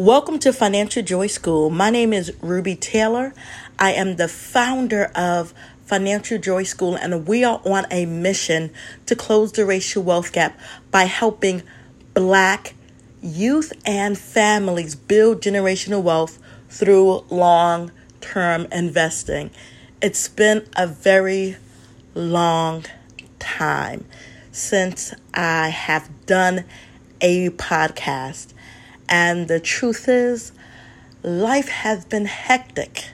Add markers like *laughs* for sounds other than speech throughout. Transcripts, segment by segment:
Welcome to Financial Joy School. My name is Ruby Taylor. I am the founder of Financial Joy School, and we are on a mission to close the racial wealth gap by helping Black youth and families build generational wealth through long term investing. It's been a very long time since I have done a podcast. And the truth is, life has been hectic.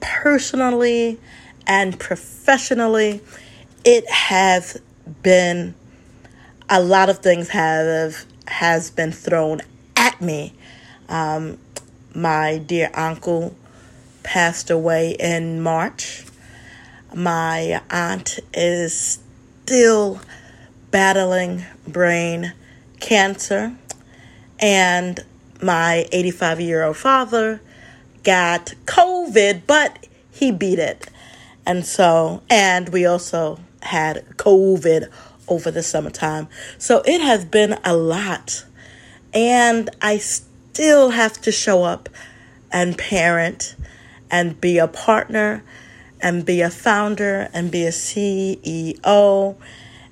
Personally and professionally, it has been a lot of things have has been thrown at me. Um, my dear uncle passed away in March. My aunt is still battling brain cancer. And my 85 year old father got COVID, but he beat it. And so, and we also had COVID over the summertime. So it has been a lot. And I still have to show up and parent and be a partner and be a founder and be a CEO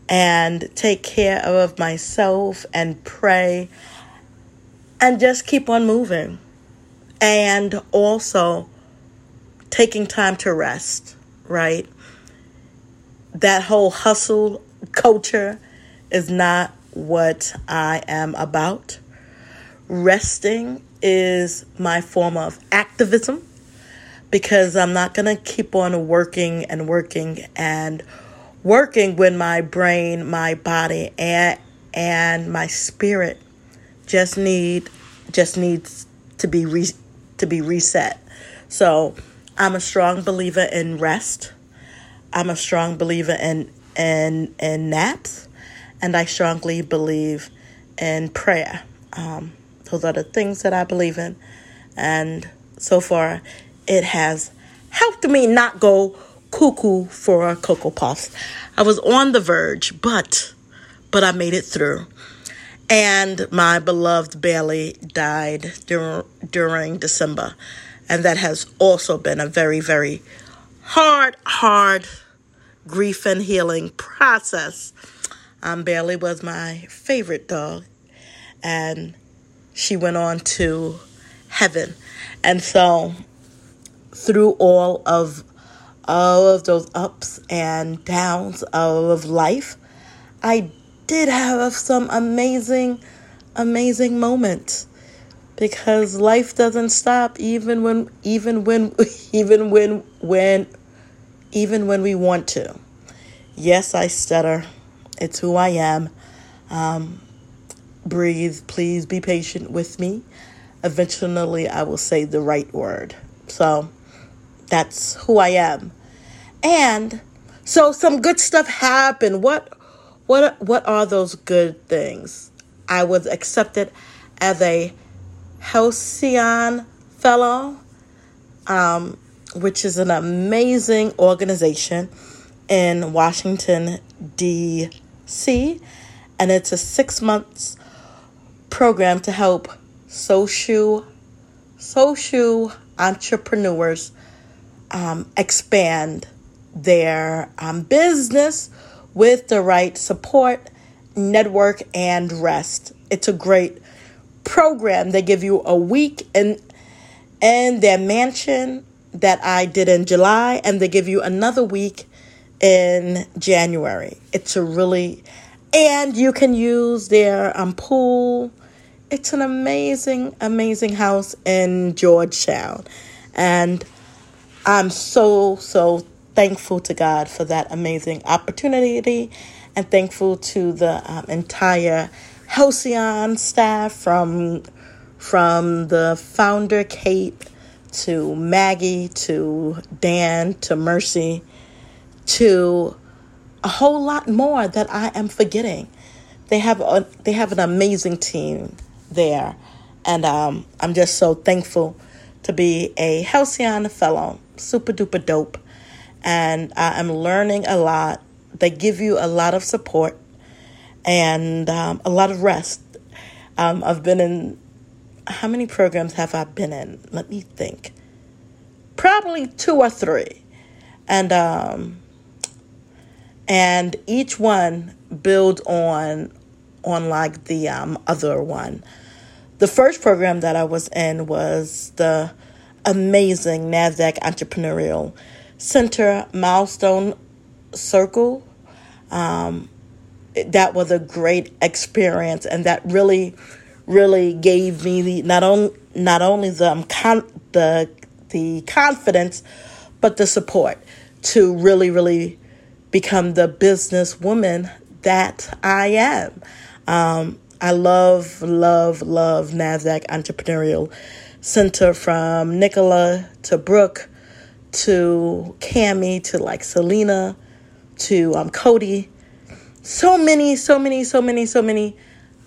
and take care of myself and pray and just keep on moving. And also taking time to rest, right? That whole hustle culture is not what I am about. Resting is my form of activism because I'm not going to keep on working and working and working when my brain, my body, and and my spirit just need just needs to be re, to be reset. So I'm a strong believer in rest. I'm a strong believer in in in naps, and I strongly believe in prayer. Um, those are the things that I believe in, and so far, it has helped me not go cuckoo for Cocoa Puffs. I was on the verge, but but I made it through. And my beloved Bailey died dur- during December. And that has also been a very, very hard, hard grief and healing process. Um, Bailey was my favorite dog. And she went on to heaven. And so, through all of all of those ups and downs of life, I did have some amazing, amazing moments because life doesn't stop even when even when *laughs* even when when even when we want to. Yes, I stutter. It's who I am. Um, breathe. Please be patient with me. Eventually, I will say the right word. So that's who I am. And so some good stuff happened. What what what are those good things? I was accepted as a Halcyon Fellow, um, which is an amazing organization in Washington, D.C., and it's a six months program to help social social entrepreneurs um, expand their um, business with the right support, network, and rest. It's a great program. They give you a week in in their mansion that I did in July, and they give you another week in January. It's a really and you can use their um, pool. It's an amazing, amazing house in Georgetown. And I'm so, so thankful to God for that amazing opportunity and thankful to the um, entire Halcyon staff from from the founder Kate to Maggie to Dan to Mercy to a whole lot more that I am forgetting. They have a they have an amazing team there, and um, I'm just so thankful to be a Halcyon fellow. Super duper dope, and I am learning a lot. They give you a lot of support and um, a lot of rest. Um, I've been in how many programs have I been in? Let me think. Probably two or three. And um and each one builds on on like the um, other one. The first program that I was in was the amazing NASDAQ Entrepreneurial Center Milestone Circle. Um, that was a great experience, and that really, really gave me the not only not only the um, con- the the confidence, but the support to really, really become the businesswoman that I am. Um, I love, love, love NASDAQ Entrepreneurial Center from Nicola to Brooke to Cami to like Selena to um, Cody. So many, so many, so many, so many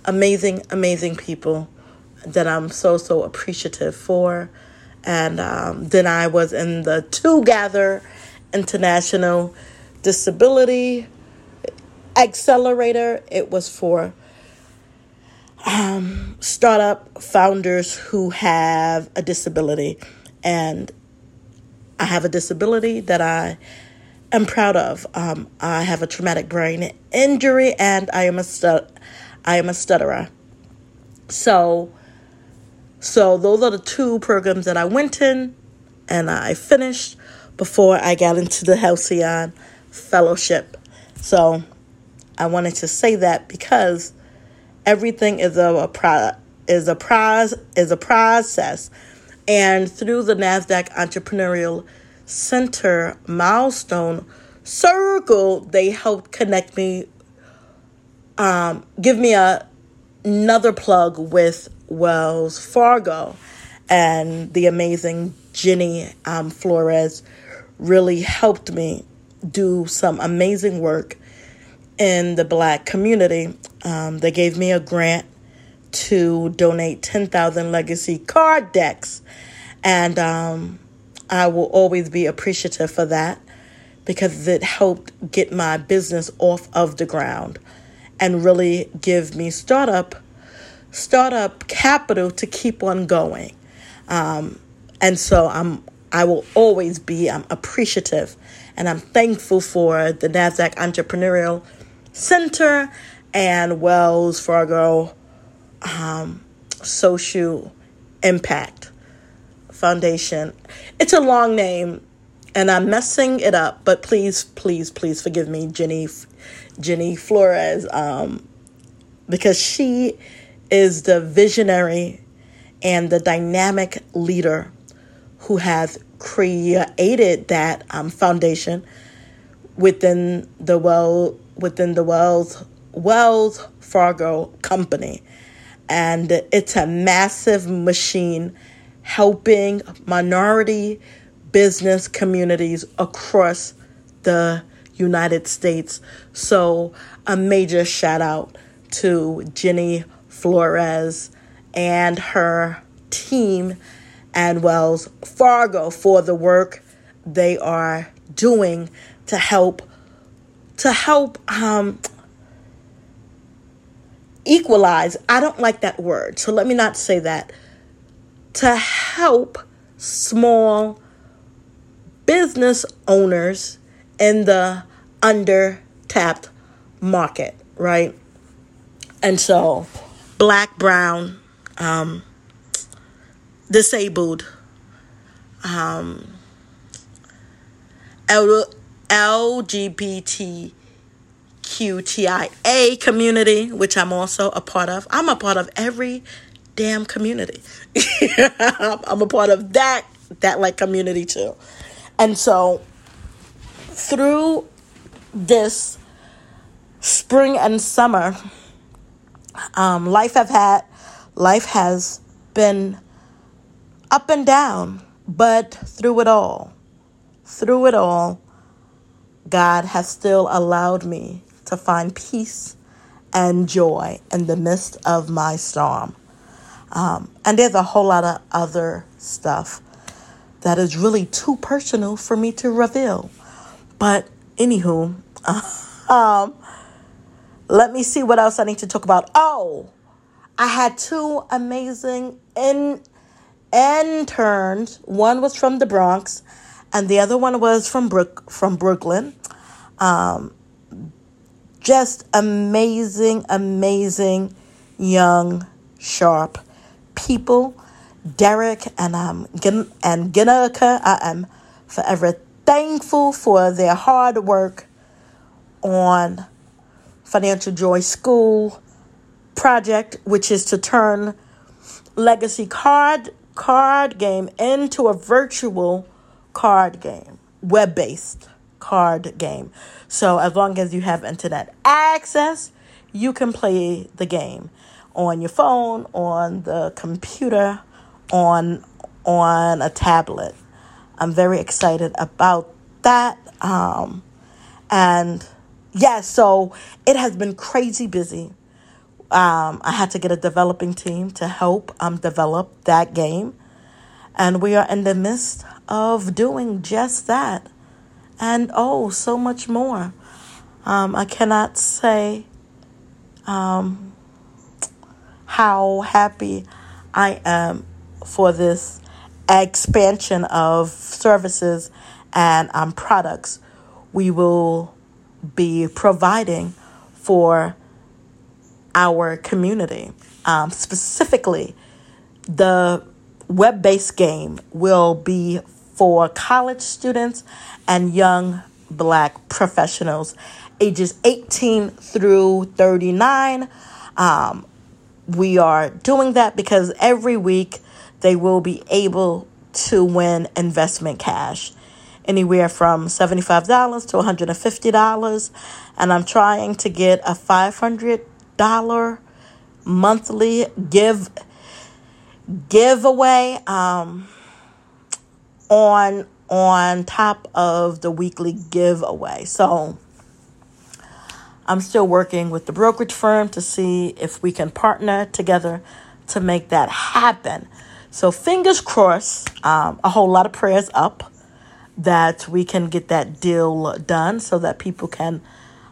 amazing, amazing people that I'm so, so appreciative for. And um, then I was in the Together International Disability Accelerator. It was for um, startup founders who have a disability. And I have a disability that I am proud of. Um, I have a traumatic brain injury and I am a stu- I am a stutterer. So so those are the two programs that I went in and I finished before I got into the Halcyon Fellowship. So I wanted to say that because everything is a, a is a prize is a process and through the nasdaq entrepreneurial center milestone circle they helped connect me um, give me a another plug with wells fargo and the amazing jenny um, flores really helped me do some amazing work in the black community. Um, they gave me a grant to donate 10,000 legacy card decks. And um, I will always be appreciative for that because it helped get my business off of the ground and really give me startup startup capital to keep on going. Um, and so I'm I will always be I'm appreciative and I'm thankful for the NASDAQ Entrepreneurial Center and Wells Fargo um, Social Impact Foundation. It's a long name and I'm messing it up, but please, please, please forgive me, Jenny, Jenny Flores, um, because she is the visionary and the dynamic leader who has created that um, foundation within the well within the Wells Wells Fargo company. And it's a massive machine helping minority business communities across the United States. So, a major shout out to Jenny Flores and her team and Wells Fargo for the work they are doing to help to help um, equalize. I don't like that word, so let me not say that. To help small business owners in the under tapped market, right? And so, black, brown, um, disabled, um, LGBTQTIA community, which I'm also a part of. I'm a part of every damn community. *laughs* I'm a part of that that like community too. And so through this spring and summer, um, life have had life has been up and down, but through it all, through it all, God has still allowed me to find peace and joy in the midst of my storm. Um, and there's a whole lot of other stuff that is really too personal for me to reveal. But anywho, *laughs* um, let me see what else I need to talk about. Oh, I had two amazing in, interns. One was from the Bronx, and the other one was from Brook from Brooklyn. Um, just amazing, amazing, young, sharp people. Derek and um and Ginnaka, I am forever thankful for their hard work on Financial Joy School project, which is to turn legacy card card game into a virtual card game, web based card game. So as long as you have internet access, you can play the game on your phone, on the computer, on on a tablet. I'm very excited about that. Um, and yes, yeah, so it has been crazy busy. Um, I had to get a developing team to help um, develop that game. And we are in the midst of doing just that. And oh, so much more. Um, I cannot say um, how happy I am for this expansion of services and um, products we will be providing for our community. Um, specifically, the web based game will be for college students and young black professionals ages 18 through 39. Um, we are doing that because every week they will be able to win investment cash anywhere from $75 to $150 and i'm trying to get a $500 monthly give giveaway um, on on top of the weekly giveaway. So i'm still working with the brokerage firm to see if we can partner together to make that happen. So fingers crossed, um, a whole lot of prayers up that we can get that deal done so that people can,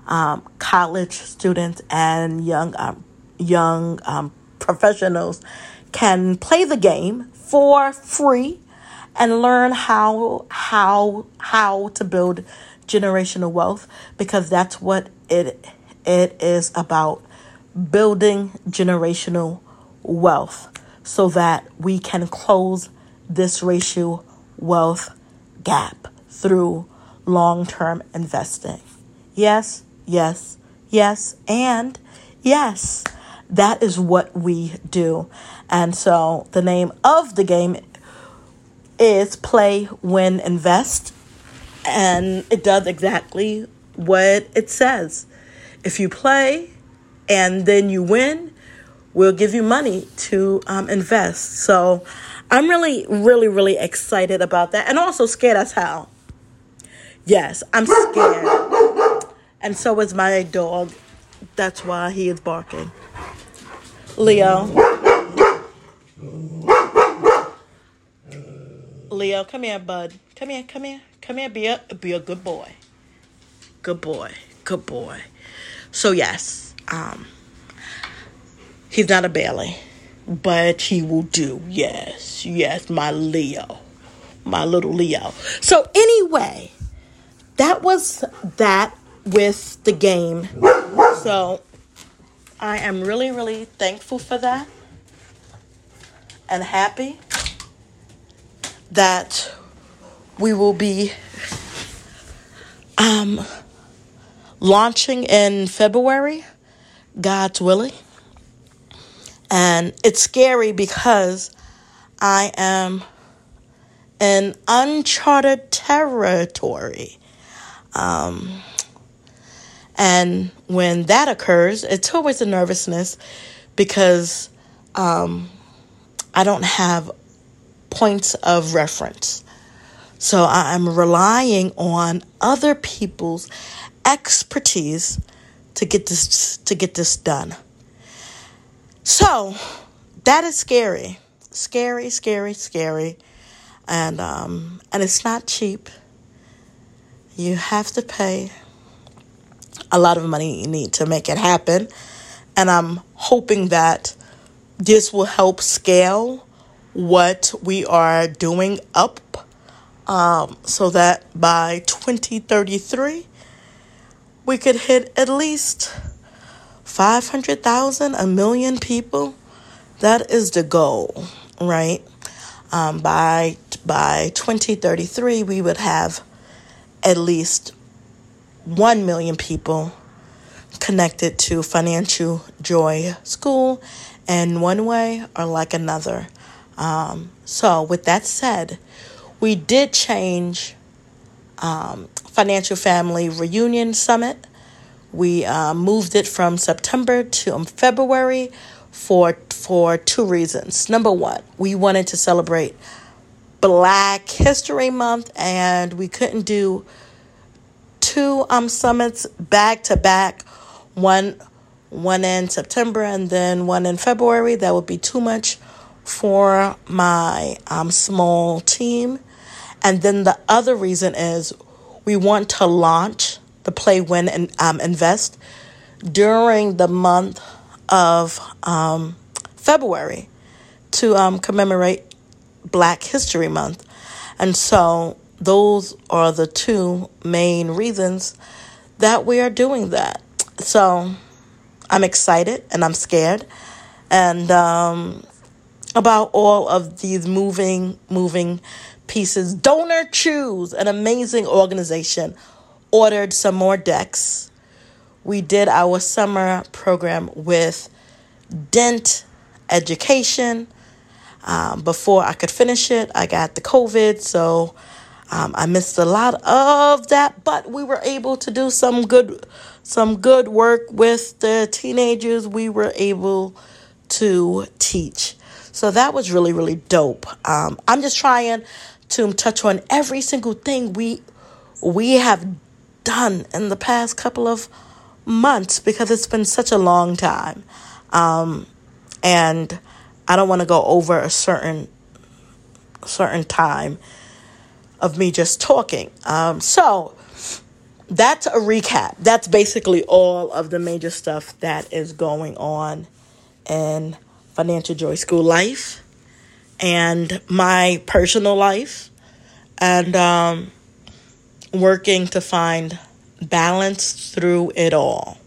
um, college students and young um, young um, professionals can play the game for free and learn how how how to build generational wealth because that's what it it is about building generational wealth so that we can close this racial wealth gap through long term investing. Yes, yes, yes, and yes. That is what we do. And so the name of the game is Play, Win, Invest. And it does exactly what it says. If you play and then you win, we'll give you money to um, invest. So I'm really, really, really excited about that and also scared as hell. Yes, I'm scared. And so is my dog. That's why he is barking. Leo. Leo, come here, bud. Come here, come here. Come here, be a be a good boy. Good boy. Good boy. So yes, um He's not a Bailey, but he will do. Yes, yes, my Leo, my little Leo. So, anyway, that was that with the game. So, I am really, really thankful for that and happy that we will be um, launching in February, God's willing. And it's scary because I am in uncharted territory. Um, and when that occurs, it's always a nervousness because um, I don't have points of reference. So I'm relying on other people's expertise to get this to get this done. So that is scary. Scary, scary, scary. And um and it's not cheap. You have to pay a lot of money you need to make it happen. And I'm hoping that this will help scale what we are doing up um, so that by 2033 we could hit at least 500,000, a million people. That is the goal, right? Um, by by 2033, we would have at least 1 million people connected to Financial Joy School in one way or like another. Um, so, with that said, we did change um, Financial Family Reunion Summit. We uh, moved it from September to um, February for for two reasons. Number one, we wanted to celebrate Black History Month, and we couldn't do two um summits back to back. One one in September and then one in February. That would be too much for my um, small team. And then the other reason is we want to launch the Play Win and um, Invest during the month of um, February to um, commemorate Black History Month. And so those are the two main reasons that we are doing that. So I'm excited and I'm scared. And um, about all of these moving, moving pieces. Donor Choose, an amazing organization, ordered some more decks. We did our summer program with Dent Education. Um, before I could finish it, I got the COVID, so um, I missed a lot of that. But we were able to do some good, some good work with the teenagers. We were able to teach. So that was really, really dope. Um, I'm just trying to touch on every single thing we we have done in the past couple of months because it's been such a long time. Um, and I don't want to go over a certain certain time of me just talking. Um, so that's a recap. That's basically all of the major stuff that is going on in Financial Joy School life and my personal life and um, working to find balance through it all.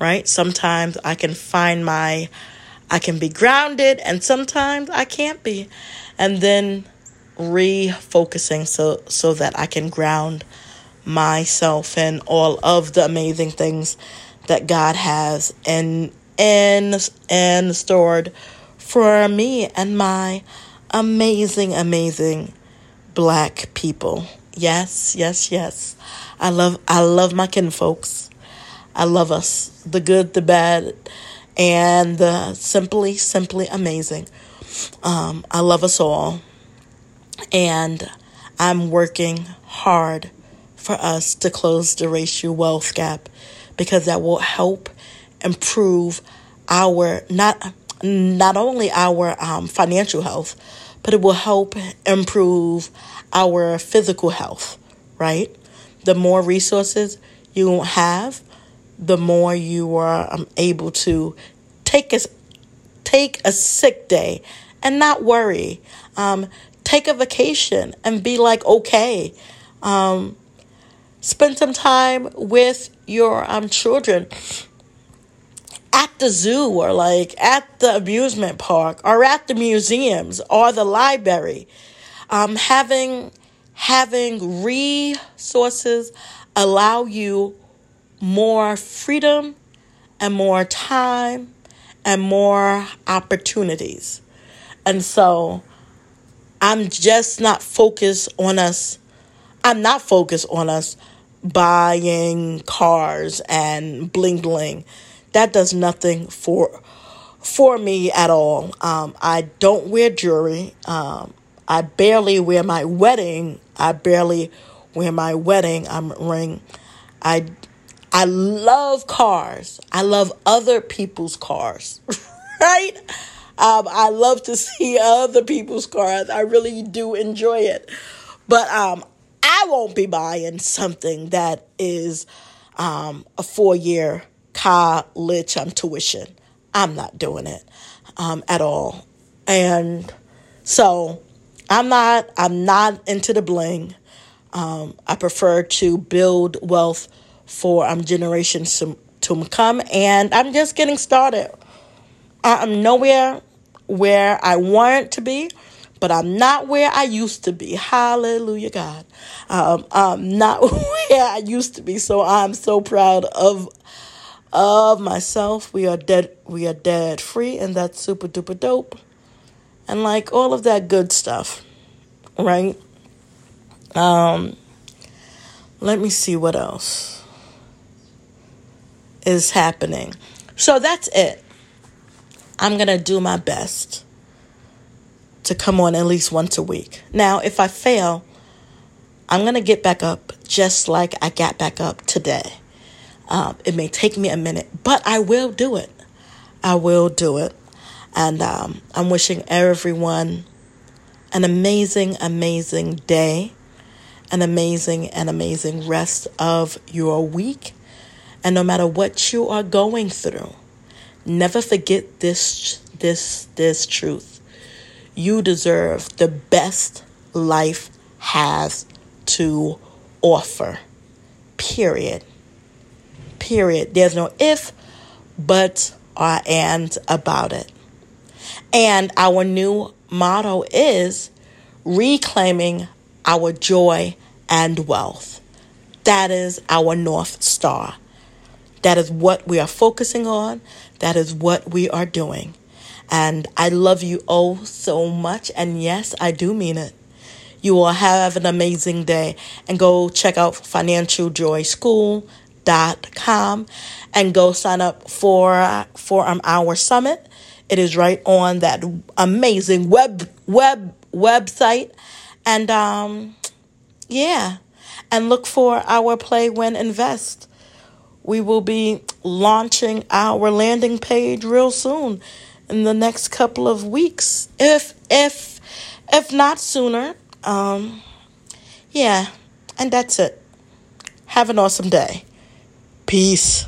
Right? Sometimes I can find my, I can be grounded, and sometimes I can't be. And then refocusing so so that I can ground myself in all of the amazing things that God has and and and stored for me and my amazing amazing black people. Yes, yes, yes. I love I love my kinfolks. I love us. The good, the bad, and the simply, simply amazing. Um, I love us all. And I'm working hard for us to close the racial wealth gap because that will help improve our not not only our um, financial health, but it will help improve our physical health. Right, the more resources you have, the more you are um, able to take a take a sick day and not worry. Um, take a vacation and be like okay. Um, spend some time with your um, children at the zoo or like at the amusement park or at the museums or the library. Um, having having resources allow you more freedom and more time and more opportunities. And so I'm just not focused on us. I'm not focused on us buying cars and bling bling that does nothing for for me at all. Um, I don't wear jewelry. Um, I barely wear my wedding. I barely wear my wedding um, ring. I I love cars. I love other people's cars, *laughs* right? Um, I love to see other people's cars. I really do enjoy it, but um, I won't be buying something that is um, a four year college um, tuition. I'm not doing it. um, at all. And so I'm not I'm not into the bling. Um, I prefer to build wealth for um, generations to, to come, and I'm just getting started. I'm nowhere where I want to be, but I'm not where I used to be. Hallelujah, God. Um, I'm not *laughs* where I used to be, so I'm so proud of of myself. We are dead. We are dead free, and that's super duper dope, and like all of that good stuff, right? Um, let me see what else is happening. So that's it. I'm to do my best to come on at least once a week. Now, if I fail, I'm to get back up just like I got back up today. Um, it may take me a minute, but I will do it. I will do it. And um, I'm wishing everyone an amazing, amazing day, an amazing, and amazing rest of your week. And no matter what you are going through, never forget this this this truth. You deserve the best life has to offer. Period. Period. There's no if, but, or and about it. And our new motto is reclaiming our joy and wealth. That is our North Star. That is what we are focusing on. That is what we are doing. And I love you oh so much. And yes, I do mean it. You will have an amazing day. And go check out financialjoyschool.com and go sign up for for um, our summit. It is right on that amazing web web website. And um yeah. And look for our Play Win Invest we will be launching our landing page real soon in the next couple of weeks if if if not sooner um yeah and that's it have an awesome day peace